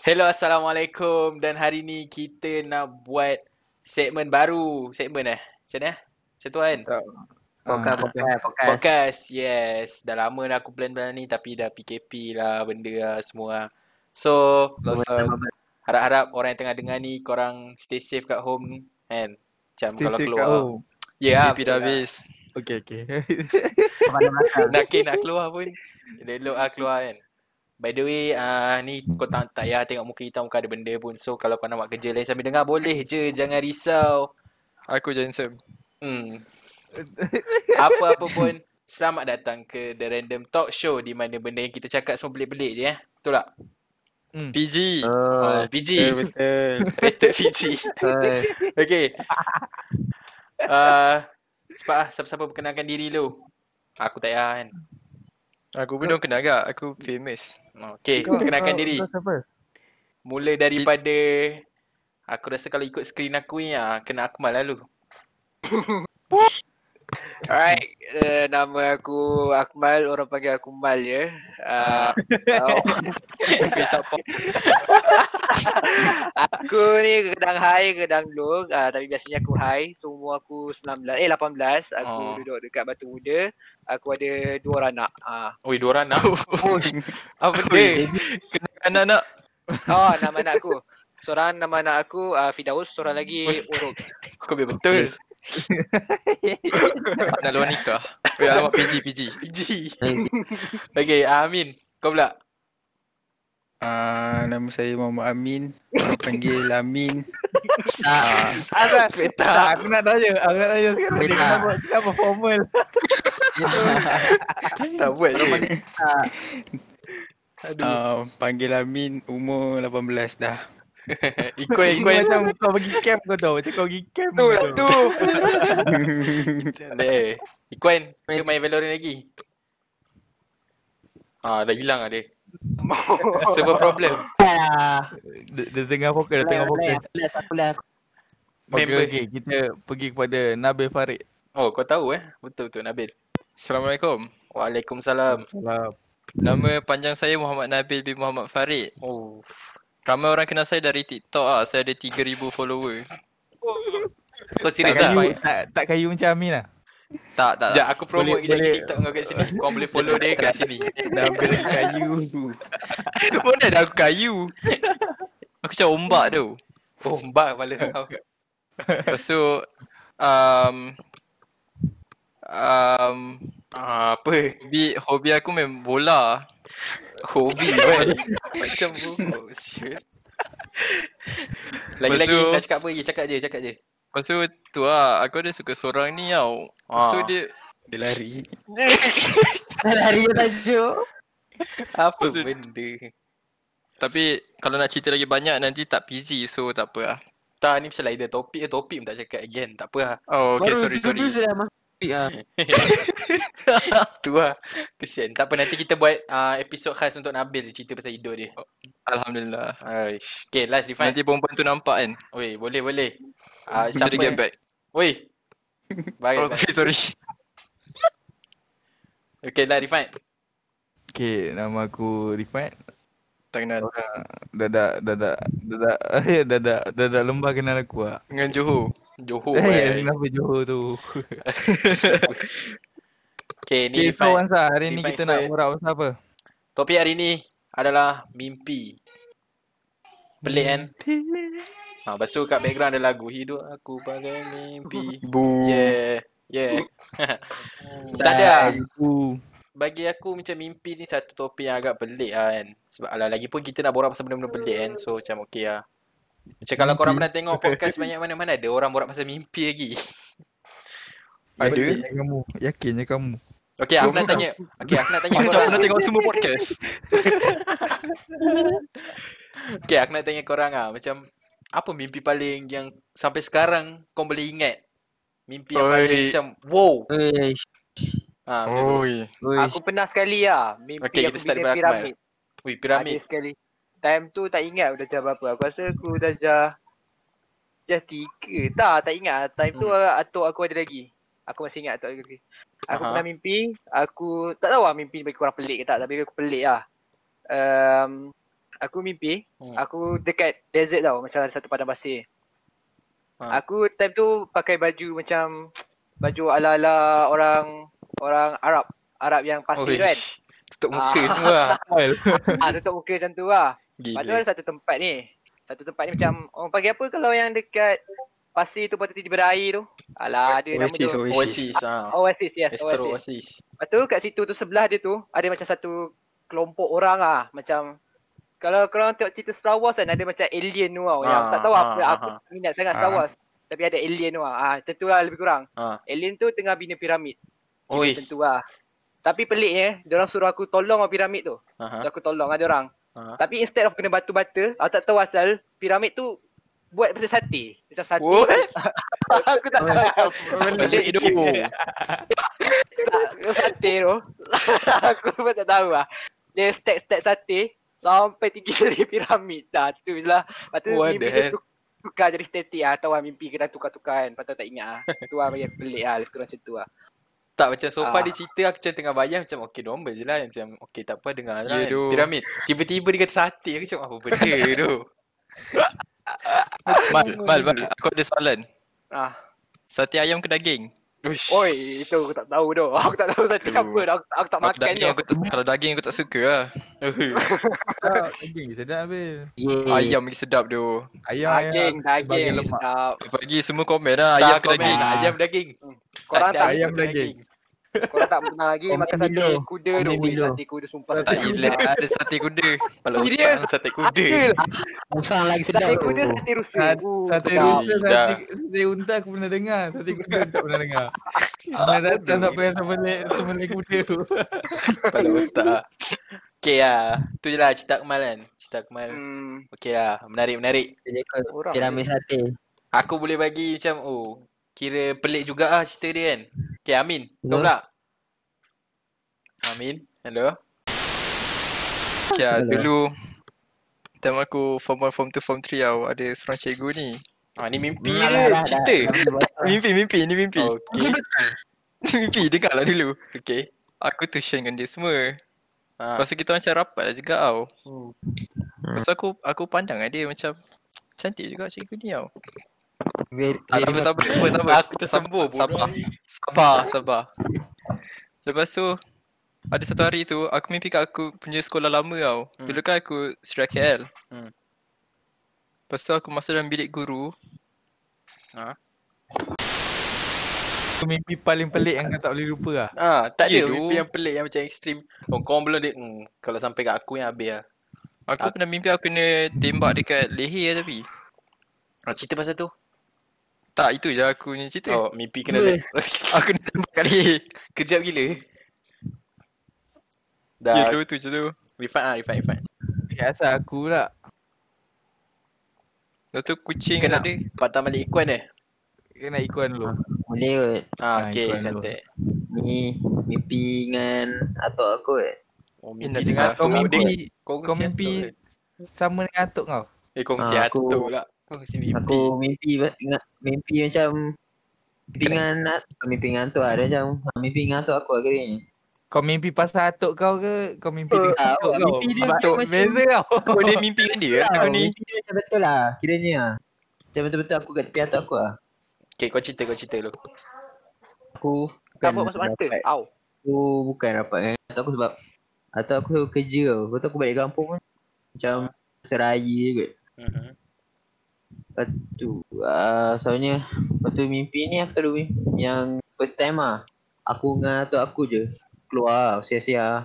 Hello, Assalamualaikum dan hari ni kita nak buat segmen baru. Segmen eh? Macam mana? Macam tu kan? Podcast, podcast, podcast. Podcast, yes. Dah lama dah aku plan-plan ni tapi dah PKP lah benda lah semua. So, harap-harap orang yang tengah dengar ni korang stay safe kat home kan? Macam Stay kalau safe keluar. kat home. Ya, yeah, PKP dah habis. Okay, okay. nak ke nak keluar pun elok lah keluar kan By the way, uh, ni kau tak, tak payah tengok muka kita muka ada benda pun. So kalau kau nak buat kerja lain sambil dengar boleh je. Jangan risau. Aku Jensen. hmm. Apa-apa pun Selamat datang ke The Random Talk Show Di mana benda yang kita cakap semua pelik-pelik je eh. Betul tak? PG. Uh, PG betul. Rated PG Okay. Uh, Cepat lah siapa-siapa perkenalkan diri lu Aku tak payah kan Aku pun dah kenal agak. Aku famous. Okay, Kau- perkenalkan kau- diri kau siapa? Mula daripada Aku rasa kalau ikut skrin aku ni ah, Kena Akmal lalu Alright, uh, nama aku Akmal, orang panggil aku Mal je. Uh, oh, aku ni kadang high, kadang low. Uh, tapi biasanya aku high. So umur aku 19, eh 18. Aku Oh. duduk dekat Batu Muda. Aku ada dua orang anak. Uh. Oi, dua orang nak Apa dia? Kena anak-anak. Oh, nama anak aku. Seorang nama anak aku uh, Fidaus, seorang lagi Uruk. Kau biar betul Nak luar nikah. Oh, alamak PG, PG. PG Okay, ah, Amin Kau pula Ah, nama saya Muhammad Amin. Orang panggil Amin. Asal Peta aku nak tanya. Aku nak tanya sekarang. Kenapa, kenapa formal? Tak buat je Aduh Ah, panggil Amin. Umur 18 dah. Ikut, ikut macam kau pergi camp kau tahu. Macam kau pergi camp Tu, tu. Eh, Ikuan, dia main Valorant lagi Ah, dah hilang lah dia Server problem Dia, dia tengah fokus, dia tengah fokus. Last aku lah. Okay, Member okay. Kita pergi kepada Nabil Farid. Oh, kau tahu eh Betul-betul Nabil Assalamualaikum. Waalaikumsalam Salam. Nama panjang saya Muhammad Nabil bin Muhammad Farid. Oh Ramai orang kenal saya dari TikTok ah. Saya ada 3000 follower. Kau Tak serius tak? kayu, tak, tak kayu macam Amin lah. Tak, tak. Sekejap, aku promote Boleh- boleh- TikTok kau kat sini. Kau boleh follow dia kat sini. Nabil kayu. Mana ada aku kayu. Aku macam ombak tu. Oh, mbak kepala kau. Lepas tu, um, um, Ah, apa? hobi, hobi aku main bola. Hobi kan? Macam sial. Lagi-lagi nak cakap apa lagi? Cakap je, cakap je. Lepas tu, tu lah. Aku ada suka seorang ni tau. Tu Ah. dia, Dia lari. Hari tajuk. Apa Maksud- benda? tapi kalau nak cerita lagi banyak nanti tak PG so tak apa lah. Tak, ni macam lain dia topik eh, topik pun tak cakap again. Tak apa lah. Oh, okay, sorry, sorry. sudah masuk topik ah. Tu lah. Kesian. Tak apa, nanti kita buat uh, episod khas untuk Nabil cerita pasal hidup dia. Alhamdulillah. Aish. Okay, last Rifan. Nanti perempuan tu nampak kan? Oi, boleh, boleh. Uh, Bisa dia get back. Oi. Baik. Oh, okay, sorry. Okay, lah Rifan. Okay, nama aku Rifat. Tak kenal. Dadak, dadak, dadak, dadak, dadak lembah kenal aku lah. Dengan Johor. Johor Eh, eh. kenapa Johor tu? Okay, ni Okay, so. Wansa, hari ni kita nak borak pasal apa? Topik hari ni adalah mimpi. Pelik kan? Ha, lepas tu kat background ada lagu Hidup aku bagai mimpi. Bu. Yeah. Yeah. tak ada lah. Aku. Bagi aku macam mimpi ni satu topik yang agak pelik lah kan. Sebab alah lagi pun kita nak borak pasal benda-benda pelik kan. So macam okey lah. Macam kalau korang pernah tengok podcast banyak mana-mana ada orang borak pasal mimpi lagi. Ada? Kamu. Yakinnya kamu. Okey, aku nak tanya. Okey, aku nak tanya korang. pernah tengok semua podcast. Okey, aku nak tanya korang ah. Macam apa mimpi paling yang sampai sekarang kau boleh ingat? Mimpi yang paling macam wow. Eish. Ha, tu. Oi. Aku pernah sekali lah mimpi aku kita start bikin daripada Akmal. piramid. Ui, Ada piramid. sekali. Time tu tak ingat dah darjah berapa. Aku rasa aku darjah darjah tiga. Tak, tak ingat. Time tu atuk aku ada lagi. Aku masih ingat atuk aku lagi. Aku Aha. pernah mimpi, aku tak tahu lah mimpi ni bagi korang pelik ke tak, tapi aku pelik lah. Um, aku mimpi Hmm. aku dekat desert tau macam ada satu padang pasir. Ha. Aku time tu pakai baju macam baju ala-ala orang orang Arab. Arab yang pasir tu kan. Tutup muka Ah. semua lah. Ah tutup muka macam tu lah. Lepas tu Gila. ada satu tempat ni. Satu tempat ni macam orang panggil apa kalau yang dekat pasir tu tu tiba-tiba air tu. Alah ada nama Oasis, tu. Oasis. Oasis. ah. Oasis yes Astro Oasis. Oasis. Lepas tu kat situ tu sebelah dia tu ada macam satu kelompok orang ah macam kalau korang tengok cerita Star Wars kan ada macam alien tu tau. Yang Ah, aku tak tahu ah, apa ah, aku ah. minat sangat Star Ah. Wars. Tapi ada alien tu ah. Ah macam tu lah lebih kurang. Ah. Alien tu tengah bina piramid. Oi. Macam tu lah. Tapi peliknya, dia orang suruh aku tolong piramid tu. Aha. So aku tolong dengan dia orang. Ha. Tapi instead of kena batu-bata, aku tak tahu asal piramid tu buat macam sate. Macam sate. What? aku tak tahu. Pelik tu. Sate tu. aku pun tak tahu lah. Dia stack-stack sate sampai tinggi dari piramid. Dah tu je lah. Lepas tu What mimpi the dia hell? tu- tukar jadi statik lah. Tahu lah mimpi kena tukar-tukar kan. Lepas tu tak ingat lah. Tu lah yang pelik lah. Lebih kurang macam tu lah. Tak macam so far Ah. dia cerita aku macam tengah bayang macam okay normal je lah macam okay tak apa dengar lah Ya, kan. doh. Piramid. Tiba-tiba dia kata sate aku macam apa benda tu. Mal, Mal, Mal, aku ada soalan. Ah. Sate ayam ke daging? Uish. Oi, itu aku tak tahu tu. Aku tak tahu sate Aduh. apa dah. Aku, aku tak Kalau makan daging aku tak, kalau daging aku tak suka lah. tak, daging sedap. Yeah. Ayam lagi sedap tu. Ayam Daging, ayam daging. lemak. Sedap. Pagi semua komen lah ayam ke daging. Ayam daging. Korang Sate tak, ayam daging. Korang tak pernah lagi Komen makan sate kuda tu. Milo. Sate kuda sumpah. Tak ilat ada sate kuda. Serius? hutang sate kuda. Musang lagi sedap Sate kuda, sate rusa. Uh, Sate rusa, sate, sate unta aku pernah dengar. Sate kuda tak pernah dengar. Mana datang tak payah sembelih sembelih kuda tu. Kepala otak. Okay lah. Tu je lah cerita Akmal kan. Cerita Akmal. Hmm, Okay lah. Menarik, menarik. Dia cakap orang. piramid sate. Aku boleh bagi macam oh. Kira pelik juga lah cerita dia kan. Okay Amin. Kau Ya. pula. Amin. Hello. Okay lah, Hello. dulu Time aku form 1, form 2, form 3 tau Ada seorang cikgu ni Ah ni mimpi ke dah, cerita? Mimpi, mimpi, ni mimpi Okay. Mimpi, dengar lah dulu Okay. Aku tu share dengan dia semua Ha. Lepas tu kita macam rapat lah juga tau Hmm. Lepas tu aku, aku pandang lah dia macam Cantik juga cikgu ni tau Tak apa, tak apa, tak apa, tak apa Aku tersembur Sabar, sabar, sabar Lepas tu Ada satu hari tu Aku mimpi kat aku punya sekolah lama tau Hmm. Dulu kan aku Sri KL Hmm. Lepas tu aku masuk dalam bilik guru Mimpi paling pelik yang kau tak boleh lupa lah. Ah, tak Ya, ada mimpi yang pelik yang macam ekstrim. Oh, kau belum dia. Hmm, kalau sampai kat aku yang habis lah. Aku Tak. pernah mimpi aku kena tembak dekat leher tapi Ah, cerita pasal tu. Tak, itu je aku punya cerita Oh, mimpi kena Weh. Aku kena tembak leher Kejap gila. Ya Dah, tu, tu je tu refund ah, refund, refund. Dekat asal aku pula. Lepas tu kucing Kena. ada Patah balik ikuan eh? Kena ikut dulu. Boleh kot. Ah, okay, ikuan dulu. cantik. Ni mimpi dengan atuk aku kot. Oh, mimpi dengan Kau atuk. mimpi Dia- Kau kau mimpi sama dengan atuk kau. Eh, kongsi Ah, atuk aku-. Kongsi mimpi. Aku mimpi mimpi macam mimpi dengan at- mimpi dengan atuk lah. Dia macam ah, mimpi dengan atuk aku lah kira ni. Kau mimpi pasal atuk kau ke kau mimpi Oh, dengan atuk kau? mimpi dia Ba- macam- macam- Beza kau. Oh dia mimpi dengan dia Aku ni Mimpi dia macam betul lah kiranya lah. Macam betul-betul aku kat tepi atuk aku lah. Okay, kau cerita, kau cerita dulu. Aku bukan apa masuk mata. Au. Aku bukan rapat dengan atuk aku sebab atuk aku kerja tau. Lepas tu aku balik kampung pun macam seraya kot. Mhm. Lepas tu, uh, soalnya Lepas tu mimpi ni aku selalu mimpi Yang first time lah Aku dengan atuk aku je Keluar sia-sia.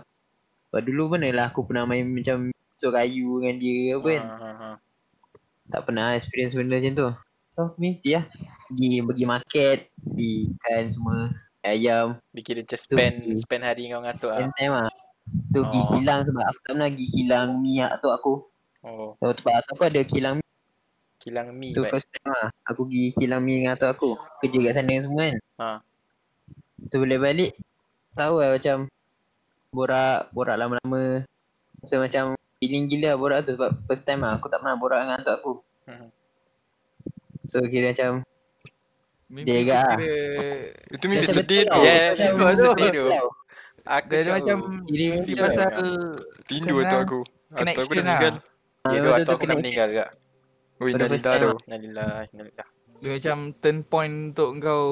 Lepas dulu mana lah aku pernah main macam Cok kayu dengan dia apa kan. Ah, ah, ah. Tak pernah experience benda macam tu. So mimpi lah. Pergi, pergi market ikan semua. Ayam. Dia kira macam spend, Tu. spend hari dengan atuk lah. Spend time lah Tu pergi Oh. kilang sebab aku tak pernah pergi kilang mi atuk aku. Oh, So tempat atuk aku ada kilang kilang mi. Tu baik. first time lah Aku pergi kilang mi dengan atuk aku Kerja kat sana semua kan Ha. Tu boleh balik Tahu lah macam Borak Borak lama-lama So macam Feeling gila lah borak tu Sebab first time lah Aku tak pernah borak dengan atuk aku Mhm. So kira macam Mimpi Dia agak kira Itu mimpi macam sedih betul tu. Ya, itu sedih tu. Aku dia ada macam Kira mimpi macam pasal Rindu atuk aku Atuk aku dah lah. meninggal Dia Ah, atau tu aku nak kena meninggal juga. Ui, Pada first Nalila time tu. Innalillah, innalillah. Dia macam turn point untuk kau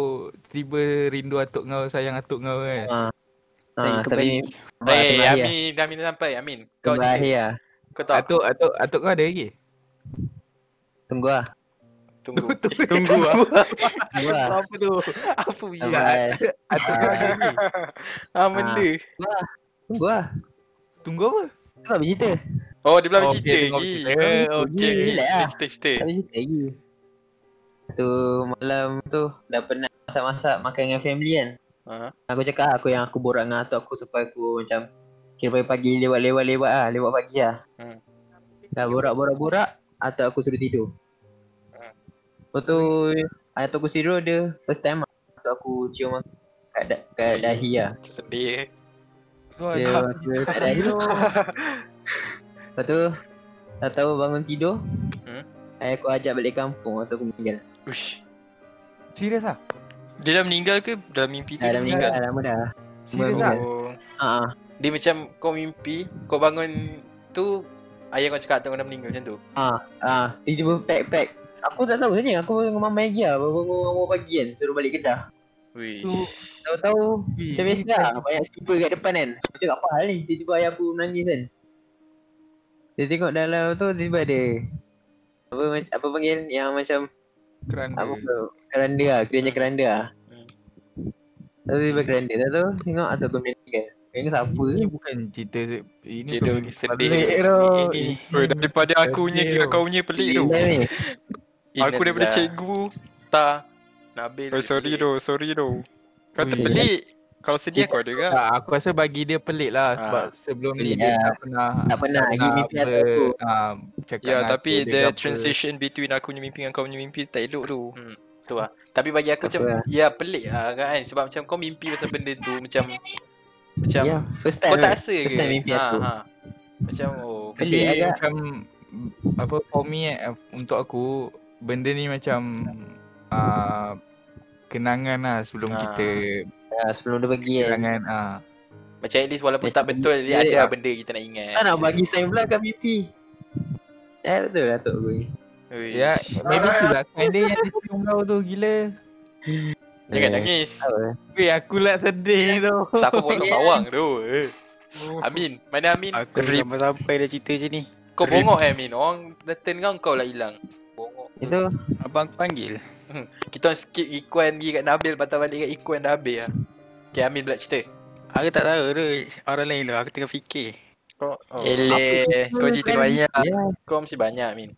tiba rindu atuk kau, sayang atuk kau kan. Ah, Saya ah, kembali. tapi Eh, akhir Amin, Amin dah sampai. Amin. Kau cerita. lah. Kau tak Atuk, atuk, atuk kau ada lagi? Tunggu lah. tunggu. Tunggu ah. Tunggu lah. Apa tu? Apa ya? Atuk kau ada lagi? Ah, benda. Tunggu lah. Tunggu apa? Tu tak bercerita. Oh, dia belum Oh, cerita okay, tengok lagi. relax lah. Cerita, cerita. Tak bercerita lagi. Tu malam tu dah penat masak-masak makan dengan family kan. Ha. Aku cakap aku yang aku borak dengan atuk aku supaya aku macam kira pagi-pagi lewat-lewat-lewat lah, lewat pagi lah. Hmm. Dah borak-borak-borak, atuk aku suruh tidur. Hmm. Lepas tu, atuk aku tidur dia first time lah. Atuk aku cium aku kat, da- kat dahi lah. Sedih. Dia ada. dia kat dahi. Lepas tu, tak tahu bangun tidur. Hmm. Ayah aku ajak balik kampung, atuk aku meninggal. Uish. Serius ah? Dia dah meninggal ke? Dah mimpi tu Dah, dia dah meninggal, dah lama dah. Serius Meninggal. ah? Oh. Ha ah. Dia macam kau mimpi, kau bangun tu ayah kau cakap tengok dah meninggal macam tu. Ah, ah, tiba-tiba pack-pack. Aku tak tahu sebenarnya. Aku dengan mama lagi lah. Bangun awal pagi kan. Suruh balik kedah. Tu Tahu-tahu Ui, macam biasa lah. Banyak skipper kat depan kan. Aku cakap apa hal ni? Tiba-tiba ayah aku menangis kan. Dia tengok dalam tu tiba-tiba ada. Apa, apa panggil? Yang macam keranda. apa? Keranda lah. Kiranya keranda lah. Hmm. Tahu tiba keranda. Tahu tu tengok atau aku meninggal. Tengok siapa? Ini bukan cerita ini Dia dah sedih. Oi, daripada aku punya kira kau punya pelik tu. Ni. Aku daripada cikgu. Tak. Nabil. Oh, sorry doh, sorry doh. Kau terpelik. Kalau sedih aku ada ke? Tak, aku rasa bagi dia pelik lah sebab Ah. sebelum ni dia lah. tak pernah Tak pernah lagi mimpi apa, atuk aku. ah, cakap Ya, tapi aku the ke apa. transition between aku punya mimpi dengan kau punya mimpi tak elok tu. Tu lah. Tapi bagi aku Tak macam apa. ya pelik lah kan sebab macam kau mimpi pasal benda tu macam macam Ya, first time. kau tak kan. rasa ke? First time mimpi ha, aku. ha. Macam oh Pelik Tapi agak. macam apa for me eh, untuk aku benda ni macam uh, kenangan lah sebelum Ah. kita Ya, sebelum dia pergi kan. kenangan ah. macam at least walaupun Macam tak betul dia ada benda kita nak ingat. Tak nak bagi sign pula kat mimpi. Eh betul lah Tok gue. Ui. Ya, maybe tu lah kind dia yang dia cium kau tu gila. Jangan nangis. Weh, aku lah sedih tu. Siapa potong bawang tu? Eh. Amin. Mana Amin? Aku sampai-sampai dah cerita je ni. Kau bongok eh Amin. Orang dah turn kau kau lah hilang. Itu Abang aku panggil. Kita orang skip Ikuan pergi kat Nabil patah balik kat Ikuan dah habis lah. Okay Amin pula cerita. Aku tak tahu tu. Orang lain lah. Aku tengah fikir. Kau oh, Eleh, kau cerita banyak. ya. kau mesti banyak Amin.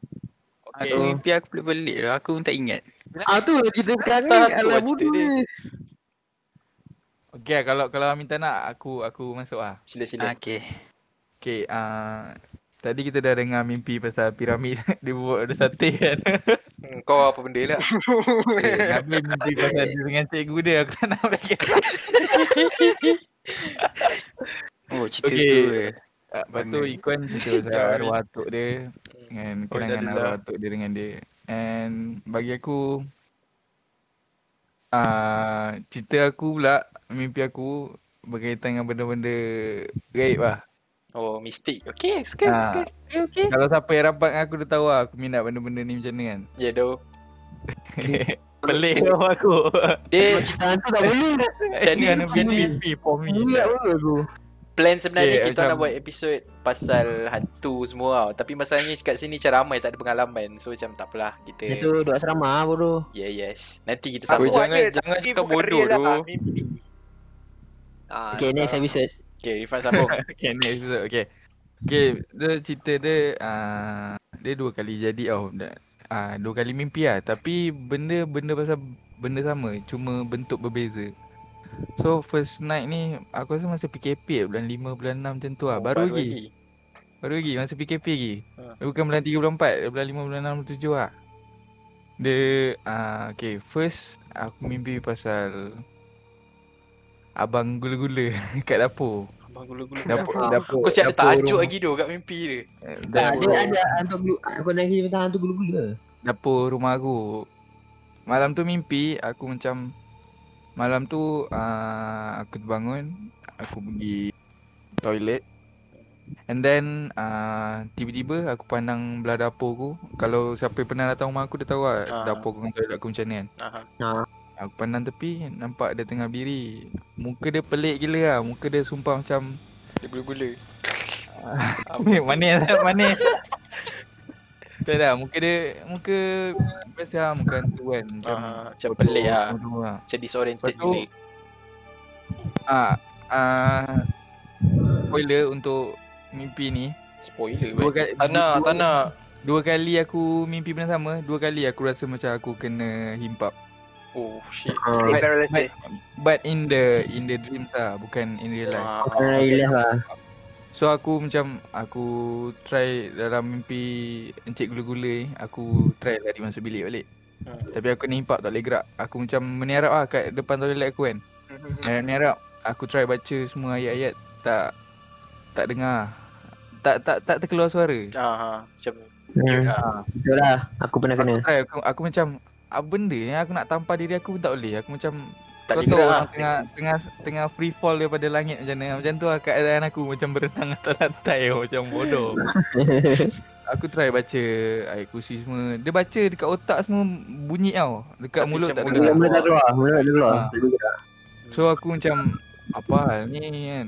Aku Okay. mimpi aku pelik-pelik lah. Aku pun tak ingat. Ah tu kita sekarang ni tu alam lah cerita bodoh dia. ni. Okay, kalau kalau Amin tak nak aku aku masuk ah. Sila sila. Ah, okay. Okay, uh, tadi kita dah dengar mimpi pasal piramid dia buat ada sate kan. Hmm, kau apa benda lah? Okay, Nabil mimpi pasal dia dengan cikgu dia aku tak nak bagi. Oh, cerita Okay. tu eh. Uh, lepas tu. Ikuan cerita pasal arwah atuk dia dengan Oh, kenangan Innalillah. arwah atuk dia dengan dia. And bagi aku uh, cerita aku pula mimpi aku berkaitan dengan benda-benda gaib lah. Oh, mistik. Okay, suka, Ah. suka. Kalau siapa yang rapat dengan aku dia tahu lah aku minat benda-benda ni macam ni kan. Ya, doh. Pelik tau aku. Dia Cerita hantu tak boleh. Macam ni, Kan macam ni. mimpi for me. Ingat pun aku. plan sebenarnya Okay, kita nak macam- buat episod pasal hantu semua tau. Tapi masalahnya kat sini macam ramai tak ada pengalaman. So macam tak apalah. Kita Itu duduk asrama bodoh. Yeah, yes. Nanti kita sambung. jangan- ada, jangan cakap bodoh lah, tu. mimpi. Ah, Okay next episode. Okay, Rifan sambung. Okay next episode okay. Okay dia cerita dia uh, Dia dua kali jadi tau uh, Dua kali mimpi lah Tapi benda benda pasal benda sama Cuma bentuk berbeza So first night ni Aku rasa masa PKP Bulan 5 bulan 6 macam tu lah Oh, baru, lagi. Baru lagi masa PKP lagi Ha. Bukan bulan 3 bulan 4 Bulan 5 bulan 6 bulan 7 lah Dia uh, Okay first Aku mimpi pasal Abang gula-gula kat dapur Abang gula-gula. Dapur, Ah. dapur Kau siap ada dapur tajuk lagi tu kat mimpi dia. eh, Tak, Dapur, dia ada hantu gulu. Aku nak pergi tentang hantu gulu-gulu. dapur rumah aku Malam tu mimpi aku macam Malam tu uh, aku terbangun Aku pergi toilet And then uh, tiba-tiba aku pandang belah dapur aku. Kalau siapa pernah datang rumah aku dia tahu lah Ah. dapur aku dengan toilet aku macam ni kan. Aha. Aku pandang tepi nampak dia tengah berdiri. Muka dia pelik gila lah. Muka dia sumpah macam Dia gula-gula. manis manis. Tak dah muka dia muka biasa lah muka hantu kan. Macam Ah, macam bodoh, pelik lah. lah. Macam disoriented Lepas tu, gila. Ah, ah, spoiler untuk mimpi ni. Spoiler Dua kali, Tak nak, dua, tak nak. Dua kali aku mimpi benda sama, dua kali aku rasa macam aku kena himpap. Oh shit. Ha. Sleep But, but, but in the in the dreams lah, bukan in real life. Ah, Kena relax lah. So aku macam aku try dalam mimpi encik gula-gula ni, aku try lari masuk bilik balik. Hmm. Tapi aku kena himpap tak boleh gerak. Aku macam meniarap lah kat depan toilet aku kan. Meniarap. Aku try baca semua ayat-ayat tak tak dengar. Tak tak tak terkeluar suara. Ah, ha. macam Hmm. ah. Betul lah. Aku pernah kena. Aku try aku, aku macam benda yang aku nak tampar diri aku pun tak boleh. Aku macam tak kau tahu orang lah. tengah tengah tengah free fall daripada langit macam mana. Macam tu lah keadaan aku macam berenang atas lantai oh, macam bodoh. aku try baca ayat kursi semua. Dia baca dekat otak semua bunyi tau. Dekat Tapi mulut tak mulut dengar. Mula tak keluar. Mula tak keluar. Ha. Gerak. So aku macam apa hal ni kan.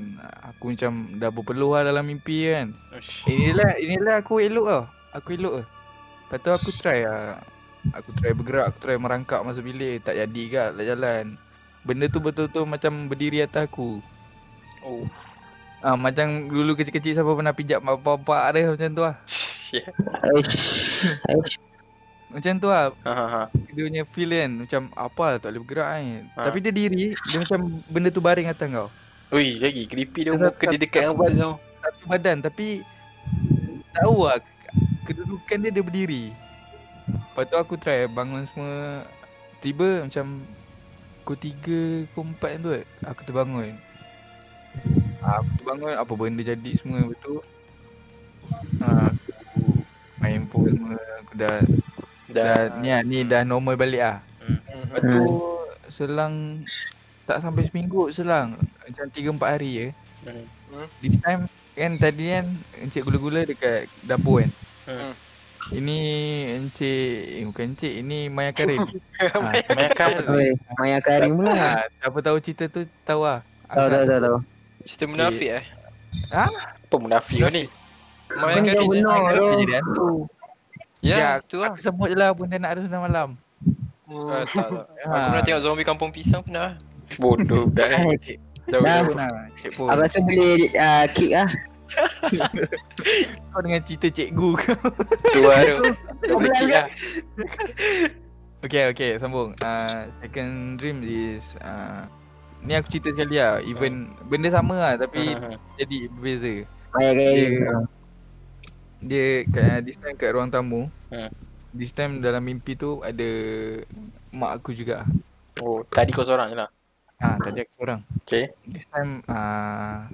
Aku macam dah berpeluh lah dalam mimpi kan. Inilah inilah aku elok tau. Aku elok ke. Lepas tu aku try lah. Aku try bergerak, aku try merangkak masuk bilik. Tak jadi kat, tak jalan. Benda tu betul-betul macam berdiri atas aku. Oh. Ah macam dulu kecil-kecil siapa pernah pijak bapak-bapak dia macam tu lah. Aish. Macam tu lah. Ha ha ha. Dia punya feel kan. Macam apa lah tak boleh bergerak kan. Ha. Tapi dia diri, dia macam benda tu baring atas kau. Ui, lagi creepy dia muka dia dekat dengan wall tau. Satu badan tapi tahu lah kedudukan dia dia berdiri. Lepas tu aku try bangun semua tiba macam pukul 3 pukul 4 tu kan, aku terbangun. Ah, aku terbangun apa benda jadi semua betul. Ah, aku main phone semua aku dah dah, ni lah, ni dah normal balik ah. Hmm. Lepas tu selang tak sampai seminggu selang macam 3 4 hari je. Hmm. This time kan tadi kan encik gula-gula dekat dapur kan. Hmm. Ini encik eh, bukan encik ini Maya Karim. ha, Makan. Oi, Maya Karim pula. ha, siapa tahu cerita tu tahu lah. Tahu tahu tahu tahu. Cerita munafik eh. Apa munafik kau ni? Maya Karim. benar Maya Karim tu. hantu. Ya, Ya, tu lah. Aku sebut je lah pun dia nak ada sudah malam. Ah, tak, tak. Ha. Aku pernah tengok zombie kampung pisang pernah. Bodoh dah. Dah. Aku rasa boleh uh, kick lah. Kau dengan cerita cikgu kau. Tu lah tu. Dah boleh kick lah. Okay okay sambung. Uh, second dream is uh, ni aku cerita sekali lah. Even benda sama lah tapi jadi berbeza. Maya Karim. Dia- Dia kat, this time kat ruang tamu. This time dalam mimpi tu ada mak aku juga. Oh, tadi kau seorang je lah. Ah, tadi aku seorang. Okay. This time uh,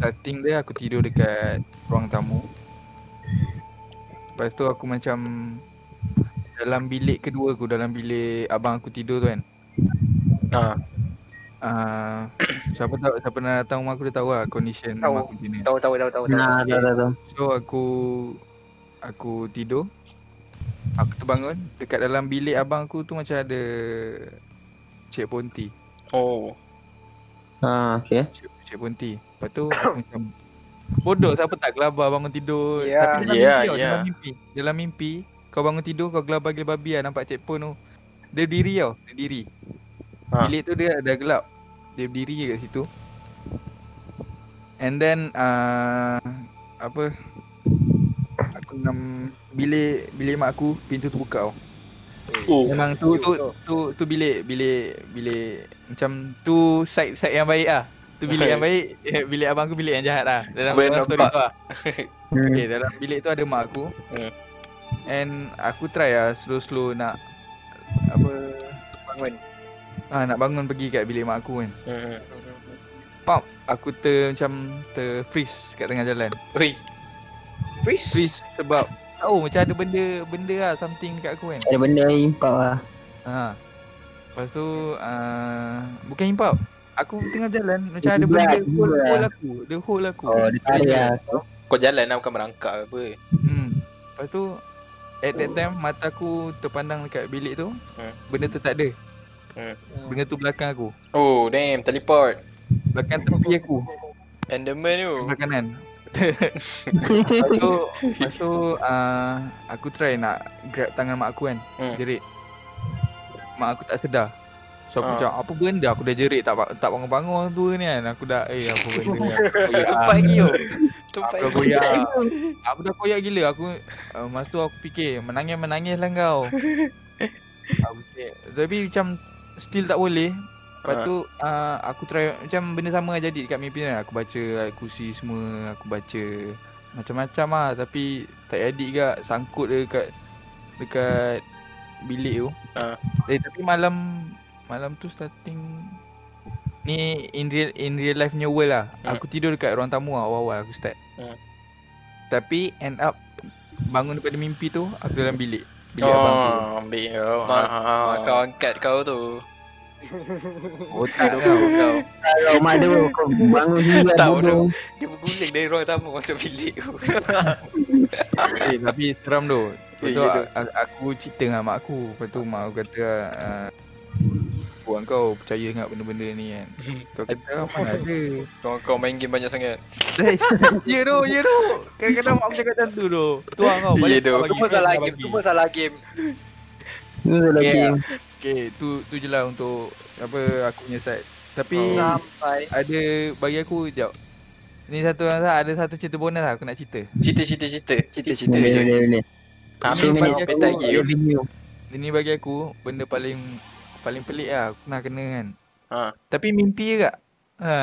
starting dia aku tidur dekat ruang tamu. Lepas tu aku macam dalam bilik kedua aku dalam bilik abang aku tidur tu kan. Ha. Uh, siapa tahu siapa pernah datang rumah aku dia tahu lah condition Tahu. rumah aku macam ni. Tahu tahu tahu tahu. tahu. Nah, tahu tahu tahu. So aku aku tidur. Aku terbangun dekat dalam bilik abang aku tu macam ada cik ponti. Oh. Ha, okay. Cik, cik ponti. Lepas tu aku macam bodoh siapa tak gelabar bangun tidur. Ya. Tapi dalam Ya, mimpi ya. dalam mimpi. Dalam mimpi kau bangun tidur kau gelabar gila babi lah nampak cik pon tu. Dia diri tau, dia diri. Ha. Bilik tu dia dah gelap. Dia berdiri je kat situ. And then uh, apa aku nam bilik bilik mak aku pintu tu buka tau. Oh. Memang tu tu tu tu bilik bilik bilik macam tu side side yang baik ah. Tu bilik yang baik, eh, bilik abang aku bilik yang jahat lah. Dalam, Boleh dalam story nampak. tu lah. Hmm. Okay, dalam bilik tu ada mak aku. Hmm. And aku try lah slow-slow nak apa Bangun. ah nak bangun pergi kat bilik mak aku kan. Hmm. Pop, aku ter macam ter freeze kat tengah jalan. Ui. Freeze. Freeze sebab tahu macam ada benda benda lah something kat aku kan. Ada benda impau lah. Ha. Lepas tu uh, bukan himpap. Aku tengah jalan macam ada benda hold, hold aku. Dia hold aku. Oh, dia tarik lah. Kau jalan lah bukan merangkak ke apa. Hmm. Lepas tu at that time mata aku terpandang dekat bilik tu. Hmm. Benda tu tak ada. Hmm. Benda tu belakang aku. Oh, damn. Teleport. Belakang tepi aku. Enderman tu. Sebelah kanan. Lepas tu, lepas tu uh, aku try nak grab tangan mak aku kan. Hmm. Jerit. Mak aku tak sedar. So aku Ah. macam apa benda aku dah jerit tak tak bangun-bangun tu ni kan. Aku dah eh apa benda ni. Tumpat lagi. Aku Tumpat dah lagi. koyak. Aku dah koyak gila. Aku uh, masa tu aku fikir menangis-menangis lah kau. aku fikir. Tapi macam still tak boleh. Lepas Ah. tu uh, aku try macam benda sama jadi dekat mimpi kan. Aku baca ayat kursi semua, aku baca macam-macam lah tapi tak jadi juga sangkut dia dekat dekat bilik tu. Ah. Eh tapi malam malam tu starting ni in real in real life punya world lah. Hmm. Aku tidur dekat ruang tamu lah awal-awal aku start. Hmm. Tapi end up bangun daripada mimpi tu aku dalam bilik. Bilik abang tu. Oh, ambil kau. Mak- Ha, ha, ha. kau angkat kau tu. Otak kau. kau. Kalau mak kau bangun sini Tak, bodoh. Dia berguling dari ruang tamu masuk bilik tu. Eh tapi seram tu. Lepas Eh, tu ya aku cerita dengan mak aku. Lepas tu mak aku kata uh, Buat kau percaya dengan benda-benda ni kan. Kau kata mana ada. Kau kau main game banyak sangat. ya tu, ya tu. Kadang-kadang mak aku cakap macam tu tu. Tuang kau. Ya balik tu. kau bagi, Semua kau salah game, semua salah game. Ni lagi. Yeah. Okay, tu tu je lah untuk apa aku punya side. Tapi Oh. Sampai. ada bagi aku jap. Ni satu ada satu cerita bonus lah aku nak cerita. Cerita, cerita, cerita. Cerita-cerita Boleh, je. boleh, boleh. Ha, Ni ambil bagi aku. Ini bagi aku benda paling paling pelik lah aku pernah kena kan. Ha. Tapi mimpi je kak. Ha,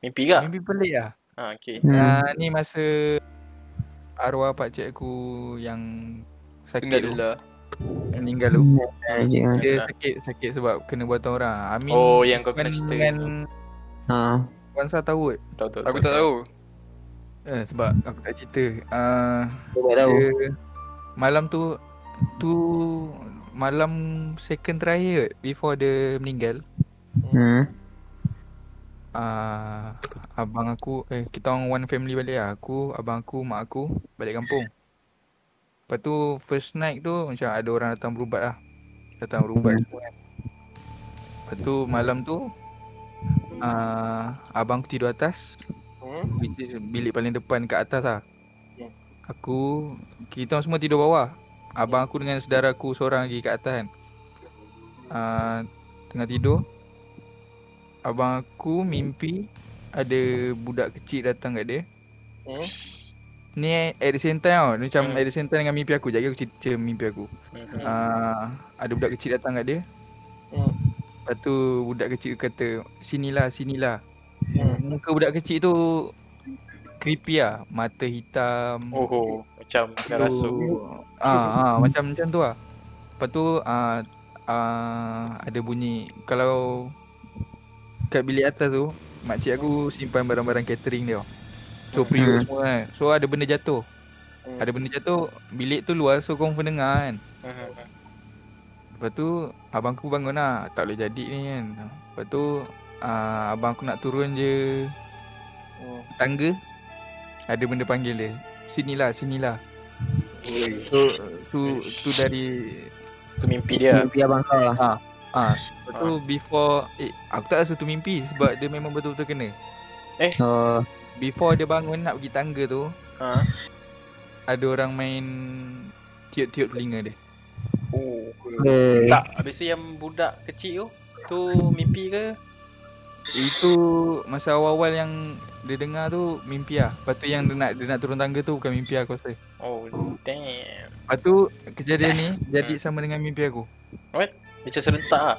Mimpi ke? mimpi pelik lah. Ha, okey. Hmm. Ah, ni masa arwah pak cik aku yang sakit Tinggal dulu lah. meninggal tu. Aje. Dia Ah. sakit sakit sebab kena buatan orang. Amin. Oh, yang kau kena cerita. dengan Ha. Wansa tahu kot. Tahu, tahu, Aku tak tahu. Eh, sebab aku tak cerita. Ah, Kau tak tahu. dia malam tu tu malam second terakhir kot, before dia meninggal. Hmm. Ah, abang aku eh kita orang one family balik lah. Aku, abang aku, mak aku balik kampung. Lepas tu first night tu macam ada orang datang berubat lah. Datang berubat semua kan. Lepas tu malam tu ah abang aku tidur atas. Hmm. Which is bilik paling depan kat atas lah. Ya. Aku kita semua tidur bawah. Abang aku dengan saudara aku seorang lagi kat atas kan. Ah tengah tidur. Abang aku mimpi ada budak kecil datang kat dia. Hmm. Ni at the same time tau. Macam Hmm. at the same time dengan mimpi aku. Jadi aku cerita mimpi aku. Mhm. Ah ada budak kecil datang kat dia. Hmm. Lepas tu budak kecil kata sinilah sinilah. Hmm. Muka budak kecil tu creepy lah. Mata hitam. Oh, oh. Macam tu rasuk. ah, ah macam macam tu lah. Lepas tu ah, ah, ada bunyi kalau kat bilik atas tu makcik aku simpan barang-barang catering dia. So periuk Hmm. semua kan. So ada benda jatuh. Hmm. Ada benda jatuh, bilik tu luar so confirm dengar kan. Mhm. Lepas tu abang aku bangun lah, tak boleh jadi ni kan. Lepas tu ah, abang aku nak turun je Hmm. tangga ada benda panggil dia. Sinilah, sinilah. So tu tu dari Tu mimpi dia. Mimpi abang kau lah. ah lepas tu before eh aku tak rasa tu mimpi sebab dia memang betul-betul kena. Oh. Before dia bangun nak pergi tangga tu Ha. ada orang main tiup-tiup telinga dia. Oh. Eh. Tak, habis tu yang budak kecil tu, tu mimpi ke? Itu masa awal-awal yang dia dengar tu mimpi lah. Lepas tu yang dia nak dia nak turun tangga tu bukan mimpi aku rasa. Oh, damn. Lepas tu kejadian ni jadi sama dengan mimpi aku. What? Dia macam serentak lah.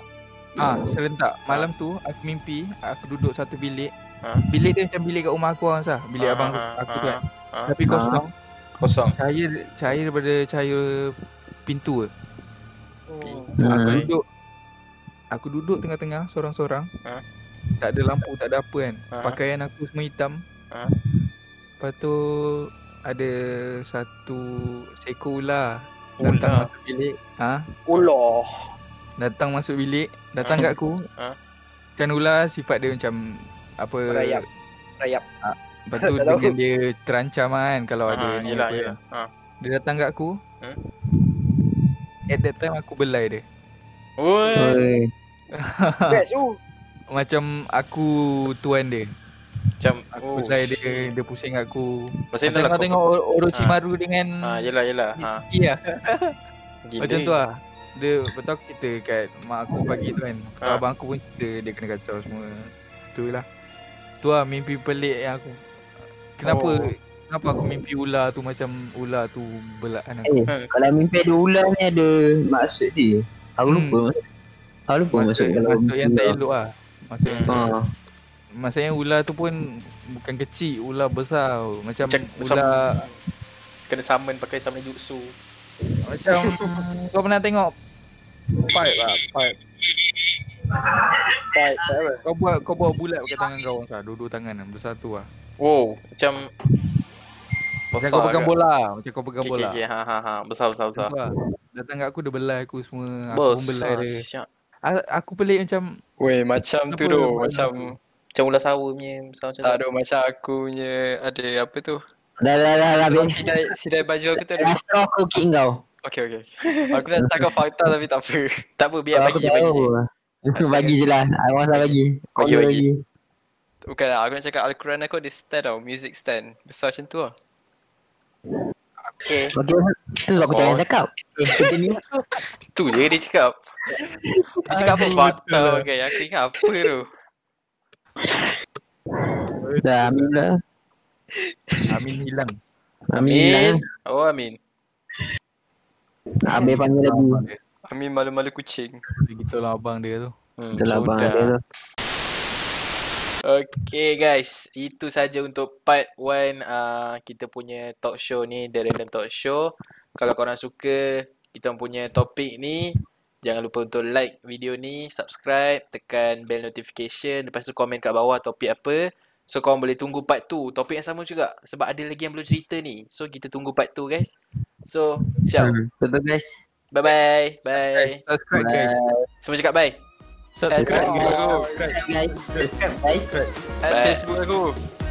Ah, serentak. Malam tu aku mimpi aku duduk satu bilik. Ha? Bilik dia macam bilik kat rumah aku lah Sah. Bilik Ah, abang ah, aku ah, tu kan. ah. Tapi kosong. Kosong. Cahaya cahaya daripada cahaya pintu ke. Hmm. Aku Hmm. duduk Aku duduk tengah-tengah seorang-seorang. Ha? Tak ada lampu, tak ada apa kan. Ha? Pakaian aku semua hitam. Ha? Lepas tu ada satu seekor ular datang Ular. masuk bilik. Ha? Ulah. Datang masuk bilik, datang kat aku. Ha? kan ular sifat dia macam apa Merayap. Rayap. Lepas tu dengan dia terancam kan kalau ada Ha, ni yelah, apa. yelah. Ha. Dia datang kat aku. Hmm? At that time aku belai dia. Oi. Oi. Best tu. Macam aku tuan dia. Macam Aku oh, belai dia, dia pusing aku. Macam tu lah kau kau tengok O- Orochimaru dengan Ha, yelah yelah. Ha. Iya. Gila. Macam tu lah. Dia betul aku cerita kat mak aku pagi tu kan. Kalau Ha. abang aku pun cerita dia kena kacau semua. Tu lah. Tu lah mimpi pelik yang aku. Kenapa Oh. kenapa aku mimpi ular tu macam ular tu belaan aku. Eh, Hmm. kalau mimpi ada ular ni ada maksud dia. Aku Hmm. lupa. Aku lupa maksud, Maksud, kalau maksud yang tak elok lah. Maksud yang Hmm. Ha. Maksudnya ular tu pun bukan kecil, ular besar. Macam Macam besar. ular Kena summon pakai summon jutsu. macam kau pernah tengok pipe lah, pipe. Apa. Kau buat kau buat bulat pakai tangan kau kan, dua-dua tangan lah, besar tu lah. Wow, macam Macam kau pegang ke? bola, macam kau pegang Okay, bola. okay, okay. Ha, ha, ha. Besar, besar, besar. Datang kat aku dia belai aku semua, aku pun belai Besar, dia. syak. Aku pelik macam Weh, macam tu malam Macam Macam ular sawa punya besar macam tak tu. ada macam aku punya ada apa tu. Dah dah dah dah habis. Sidai, sidai baju aku tu ada. Last straw aku kick kau. Okay, okay. Aku nak cakap fakta tapi tak apa. Tak apa, biar Aku bagi, tahu. bagi. Bagi je lah. Aku masa bagi. Kau Bagi, boleh bagi. Bukan lah, aku nak cakap Al-Quran aku ada stand tau, music stand. Besar macam tu lah. Okay. Okey, tu sebab aku Oh. jangan cakap. Kita ni. Tu je dia cakap. Dia cakap apa fakta betul. okay. Aku ingat apa tu. Dah, ambil lah. Amin hilang. Amin lah. Amin. Oh, Amin. Ambil panggil lagi. Amin malu-malu kucing. Gitu lah abang dia tu. Hmm, Itulah abang dia tu. Okay guys, itu saja untuk part 1 uh, kita punya talk show ni, The Random Talk Show. Kalau korang suka kita punya topik ni, jangan lupa untuk like video ni, subscribe, tekan bell notification, lepas tu komen kat bawah topik apa. So korang boleh tunggu part 2, topik yang sama juga sebab ada lagi yang belum cerita ni. So kita tunggu part 2 guys. So, ciao. Hmm. Betul guys. Bye bye. Bye. subscribe guys. Semua cakap bye. Subscribe. Facebook